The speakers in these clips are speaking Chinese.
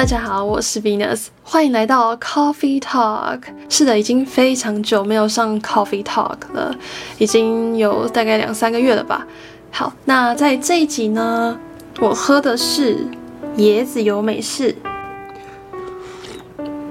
大家好，我是 Venus，欢迎来到 Coffee Talk。是的，已经非常久没有上 Coffee Talk 了，已经有大概两三个月了吧。好，那在这一集呢，我喝的是椰子油美式。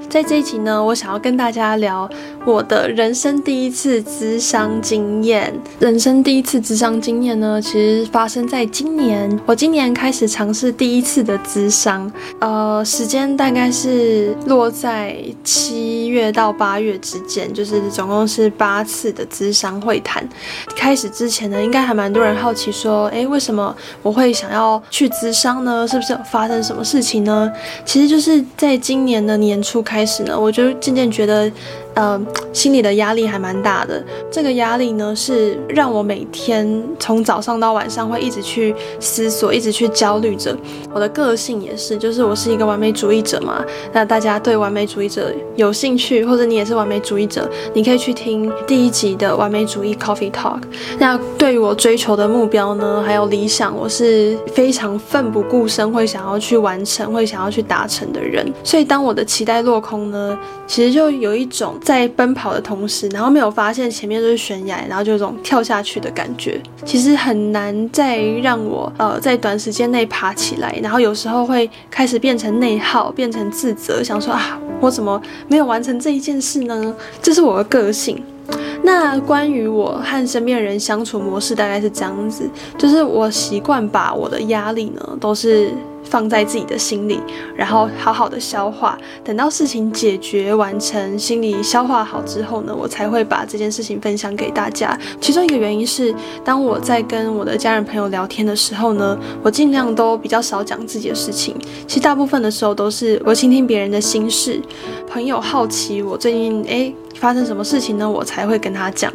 在这一集呢，我想要跟大家聊我的人生第一次咨商经验。人生第一次咨商经验呢，其实发生在今年。我今年开始尝试第一次的咨商，呃，时间大概是落在七月到八月之间，就是总共是八次的咨商会谈。开始之前呢，应该还蛮多人好奇说，诶，为什么我会想要去咨商呢？是不是有发生什么事情呢？其实就是在今年的年初。开始呢，我就渐渐觉得。呃，心里的压力还蛮大的。这个压力呢，是让我每天从早上到晚上会一直去思索，一直去焦虑着。我的个性也是，就是我是一个完美主义者嘛。那大家对完美主义者有兴趣，或者你也是完美主义者，你可以去听第一集的完美主义 Coffee Talk。那对于我追求的目标呢，还有理想，我是非常奋不顾身会想要去完成，会想要去达成的人。所以当我的期待落空呢，其实就有一种。在奔跑的同时，然后没有发现前面就是悬崖，然后就有种跳下去的感觉，其实很难再让我呃在短时间内爬起来。然后有时候会开始变成内耗，变成自责，想说啊，我怎么没有完成这一件事呢？这是我的个性。那关于我和身边人相处模式大概是这样子，就是我习惯把我的压力呢都是。放在自己的心里，然后好好的消化。等到事情解决完成，心里消化好之后呢，我才会把这件事情分享给大家。其中一个原因是，当我在跟我的家人朋友聊天的时候呢，我尽量都比较少讲自己的事情。其实大部分的时候都是我倾听别人的心事。朋友好奇我最近诶发生什么事情呢，我才会跟他讲。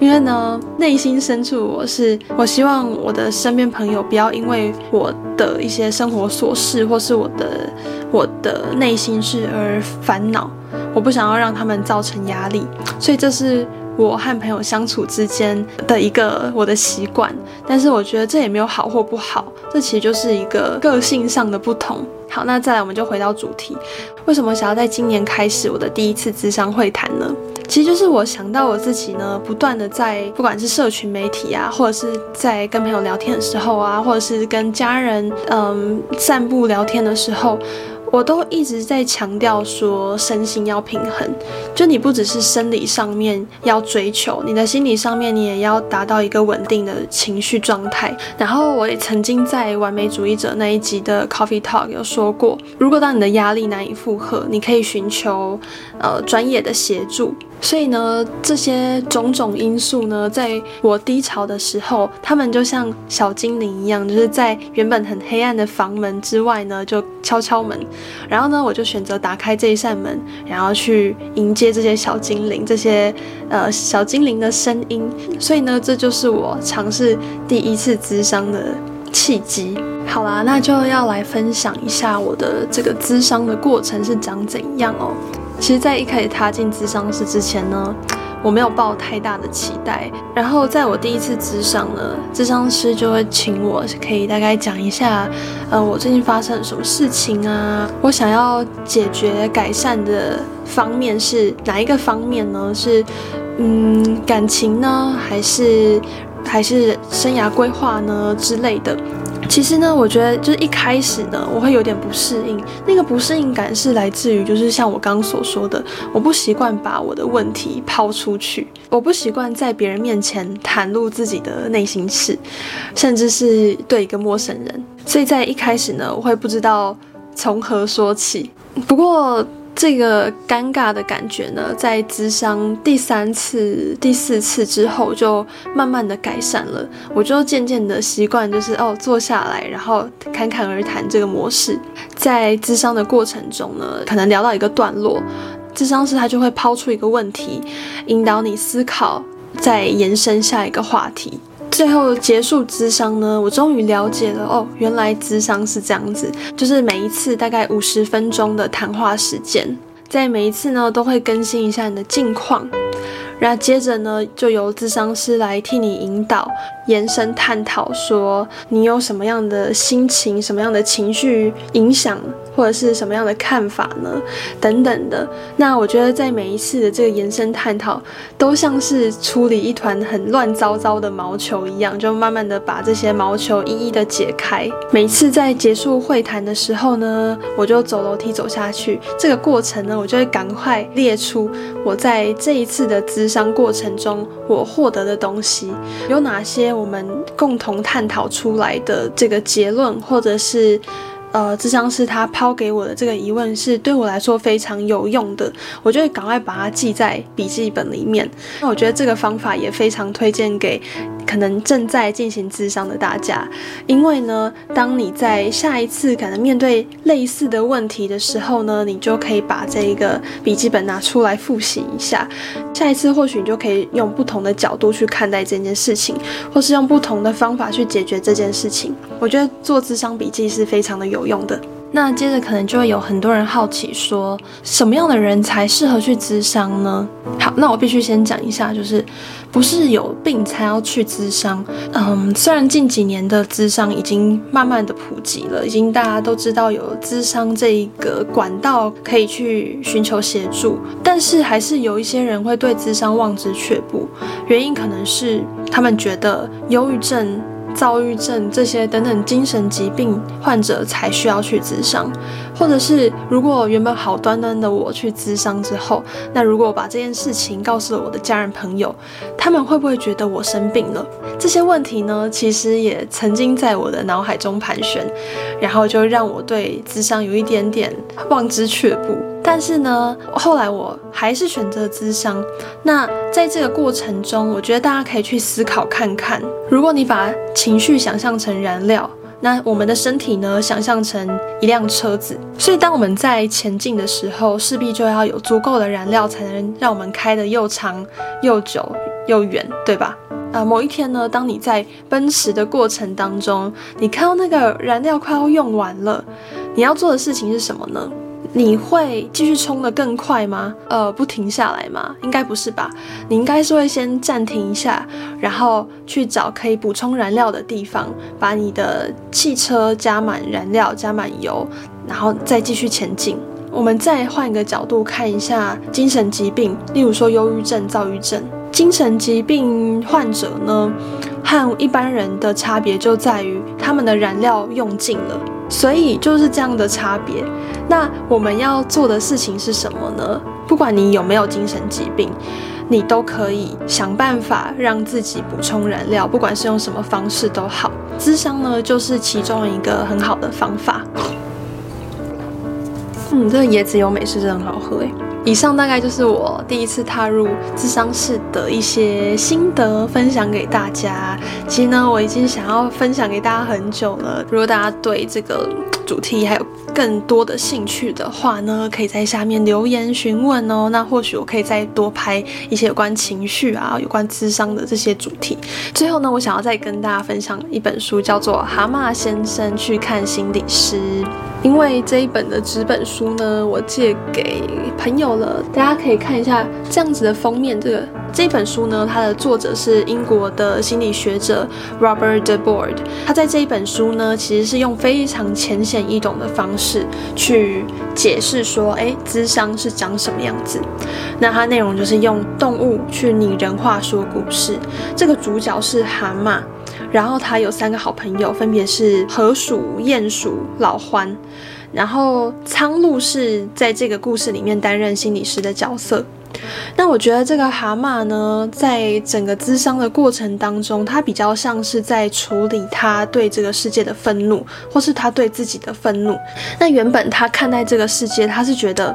因为呢，内心深处我是我希望我的身边朋友不要因为我的一些生活琐事或是我的我的内心事而烦恼，我不想要让他们造成压力，所以这是我和朋友相处之间的一个我的习惯。但是我觉得这也没有好或不好，这其实就是一个个性上的不同。好，那再来我们就回到主题，为什么想要在今年开始我的第一次智商会谈呢？其实就是我想到我自己呢，不断的在不管是社群媒体啊，或者是在跟朋友聊天的时候啊，或者是跟家人嗯散步聊天的时候。我都一直在强调说，身心要平衡，就你不只是生理上面要追求，你的心理上面你也要达到一个稳定的情绪状态。然后我也曾经在完美主义者那一集的 Coffee Talk 有说过，如果当你的压力难以负荷，你可以寻求呃专业的协助。所以呢，这些种种因素呢，在我低潮的时候，他们就像小精灵一样，就是在原本很黑暗的房门之外呢，就敲敲门。然后呢，我就选择打开这一扇门，然后去迎接这些小精灵，这些呃小精灵的声音。所以呢，这就是我尝试第一次咨商的契机。好啦，那就要来分享一下我的这个咨商的过程是长怎样哦。其实，在一开始踏进咨商室之前呢，我没有抱太大的期待。然后，在我第一次咨商呢，咨商师就会请我可以大概讲一下，呃，我最近发生了什么事情啊？我想要解决改善的方面是哪一个方面呢？是，嗯，感情呢，还是还是生涯规划呢之类的？其实呢，我觉得就是一开始呢，我会有点不适应。那个不适应感是来自于，就是像我刚刚所说的，我不习惯把我的问题抛出去，我不习惯在别人面前袒露自己的内心事，甚至是对一个陌生人。所以在一开始呢，我会不知道从何说起。不过，这个尴尬的感觉呢，在咨商第三次、第四次之后，就慢慢的改善了。我就渐渐的习惯，就是哦，坐下来，然后侃侃而谈这个模式。在咨商的过程中呢，可能聊到一个段落，咨商师他就会抛出一个问题，引导你思考，再延伸下一个话题。最后结束咨商呢，我终于了解了哦，原来咨商是这样子，就是每一次大概五十分钟的谈话时间，在每一次呢都会更新一下你的近况，然后接着呢就由咨商师来替你引导、延伸探讨，说你有什么样的心情、什么样的情绪影响或者是什么样的看法呢？等等的。那我觉得在每一次的这个延伸探讨，都像是处理一团很乱糟糟的毛球一样，就慢慢的把这些毛球一一的解开。每次在结束会谈的时候呢，我就走楼梯走下去。这个过程呢，我就会赶快列出我在这一次的咨商过程中我获得的东西，有哪些我们共同探讨出来的这个结论，或者是。呃，智商师他抛给我的这个疑问是对我来说非常有用的，我就会赶快把它记在笔记本里面。那我觉得这个方法也非常推荐给可能正在进行智商的大家，因为呢，当你在下一次可能面对类似的问题的时候呢，你就可以把这一个笔记本拿出来复习一下。下一次或许你就可以用不同的角度去看待这件事情，或是用不同的方法去解决这件事情。我觉得做智商笔记是非常的有用的。那接着可能就会有很多人好奇说，什么样的人才适合去咨商呢？好，那我必须先讲一下，就是不是有病才要去咨商。嗯，虽然近几年的咨商已经慢慢的普及了，已经大家都知道有咨商这一个管道可以去寻求协助，但是还是有一些人会对咨商望之却步，原因可能是他们觉得忧郁症。躁郁症这些等等精神疾病患者才需要去咨商，或者是如果原本好端端的我去咨商之后，那如果把这件事情告诉了我的家人朋友，他们会不会觉得我生病了？这些问题呢，其实也曾经在我的脑海中盘旋，然后就让我对咨商有一点点望之却步。但是呢，后来我还是选择咨商。那在这个过程中，我觉得大家可以去思考看看：如果你把情绪想象成燃料，那我们的身体呢，想象成一辆车子。所以，当我们在前进的时候，势必就要有足够的燃料，才能让我们开得又长又久又远，对吧？啊、某一天呢，当你在奔驰的过程当中，你看到那个燃料快要用完了，你要做的事情是什么呢？你会继续冲得更快吗？呃，不停下来吗？应该不是吧。你应该是会先暂停一下，然后去找可以补充燃料的地方，把你的汽车加满燃料、加满油，然后再继续前进。我们再换一个角度看一下精神疾病，例如说忧郁症、躁郁症。精神疾病患者呢，和一般人的差别就在于他们的燃料用尽了，所以就是这样的差别。那我们要做的事情是什么呢？不管你有没有精神疾病，你都可以想办法让自己补充燃料，不管是用什么方式都好。智商呢，就是其中一个很好的方法。嗯，这个椰子油美式真的很好喝诶。以上大概就是我第一次踏入智商室的一些心得分享给大家。其实呢，我已经想要分享给大家很久了。如果大家对这个主题还有更多的兴趣的话呢，可以在下面留言询问哦。那或许我可以再多拍一些有关情绪啊、有关智商的这些主题。最后呢，我想要再跟大家分享一本书，叫做《蛤蟆先生去看心理师》。因为这一本的纸本书呢，我借给朋友了，大家可以看一下这样子的封面。这个这本书呢，它的作者是英国的心理学者 Robert de Board。他在这一本书呢，其实是用非常浅显易懂的方式去解释说，哎，智商是长什么样子。那它内容就是用动物去拟人化说故事。这个主角是蛤蟆。然后他有三个好朋友，分别是河鼠、鼹鼠、老獾。然后苍鹭是在这个故事里面担任心理师的角色。那我觉得这个蛤蟆呢，在整个咨商的过程当中，他比较像是在处理他对这个世界的愤怒，或是他对自己的愤怒。那原本他看待这个世界，他是觉得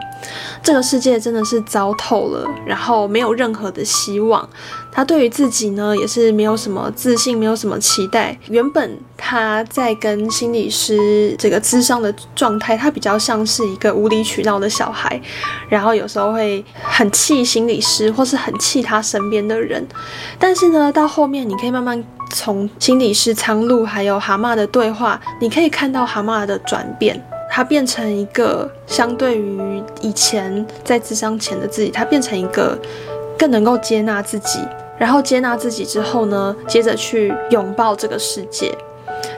这个世界真的是糟透了，然后没有任何的希望。他对于自己呢，也是没有什么自信，没有什么期待。原本他在跟心理师这个咨商的状态，他比较像是一个无理取闹的小孩，然后有时候会很气心理师，或是很气他身边的人。但是呢，到后面你可以慢慢从心理师苍鹭还有蛤蟆的对话，你可以看到蛤蟆的转变，他变成一个相对于以前在智商前的自己，他变成一个更能够接纳自己。然后接纳自己之后呢，接着去拥抱这个世界，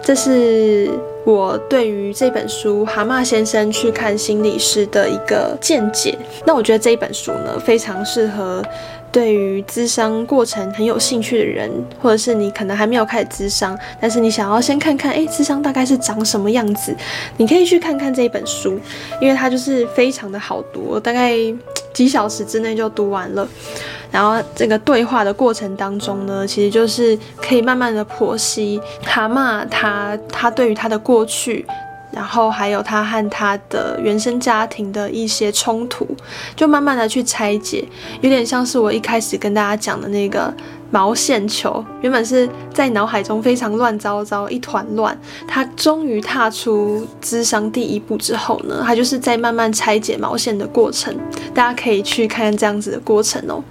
这是我对于这本书《蛤蟆先生去看心理师》的一个见解。那我觉得这一本书呢，非常适合对于咨商过程很有兴趣的人，或者是你可能还没有开始咨商，但是你想要先看看，诶，咨商大概是长什么样子，你可以去看看这一本书，因为它就是非常的好读，大概几小时之内就读完了。然后这个对话的过程当中呢，其实就是可以慢慢的剖析蛤蟆他他对于他的过去，然后还有他和他的原生家庭的一些冲突，就慢慢的去拆解，有点像是我一开始跟大家讲的那个。毛线球原本是在脑海中非常乱糟糟，一团乱。他终于踏出咨商第一步之后呢，他就是在慢慢拆解毛线的过程。大家可以去看看这样子的过程哦。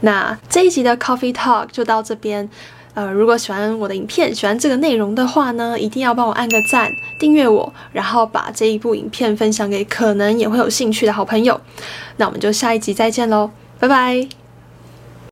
那这一集的 Coffee Talk 就到这边。呃，如果喜欢我的影片，喜欢这个内容的话呢，一定要帮我按个赞，订阅我，然后把这一部影片分享给可能也会有兴趣的好朋友。那我们就下一集再见喽，拜拜。